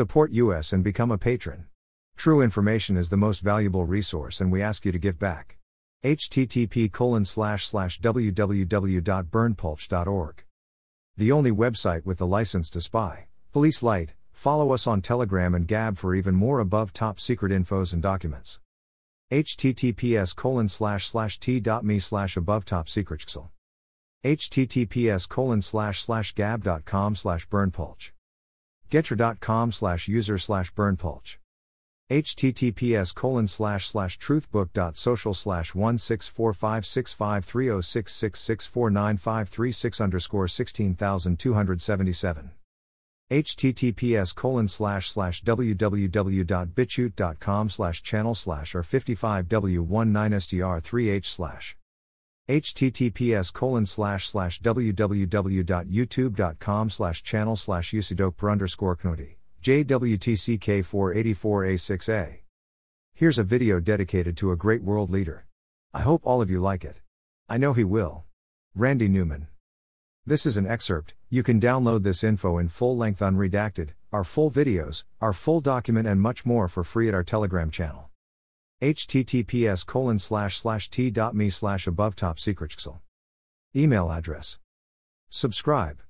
Support US and become a patron. True information is the most valuable resource and we ask you to give back. http www.berndpulch.org. The only website with the license to spy. Police Light, follow us on Telegram and Gab for even more above top secret infos and documents. https colon slash slash t.me slash above top secret https colon slash slash gab.com slash berndpulch gettr.com slash user slash berndpulch https colon slash slash truthbook.social slash 16456530666495336 underscore 16277 https colon slash slash www.bitchute.com slash channel slash r55w19str3h slash https colon slash slash www.youtube.com slash channel slash usidokper underscore knodi JWTCK484A6A. Here's a video dedicated to a great world leader. I hope all of you like it. I know he will. Randy Newman. This is an excerpt, you can download this info in full length unredacted, our full videos, our full document and much more for free at our Telegram channel https colon slash slash t.me slash above top secret Email address. Subscribe.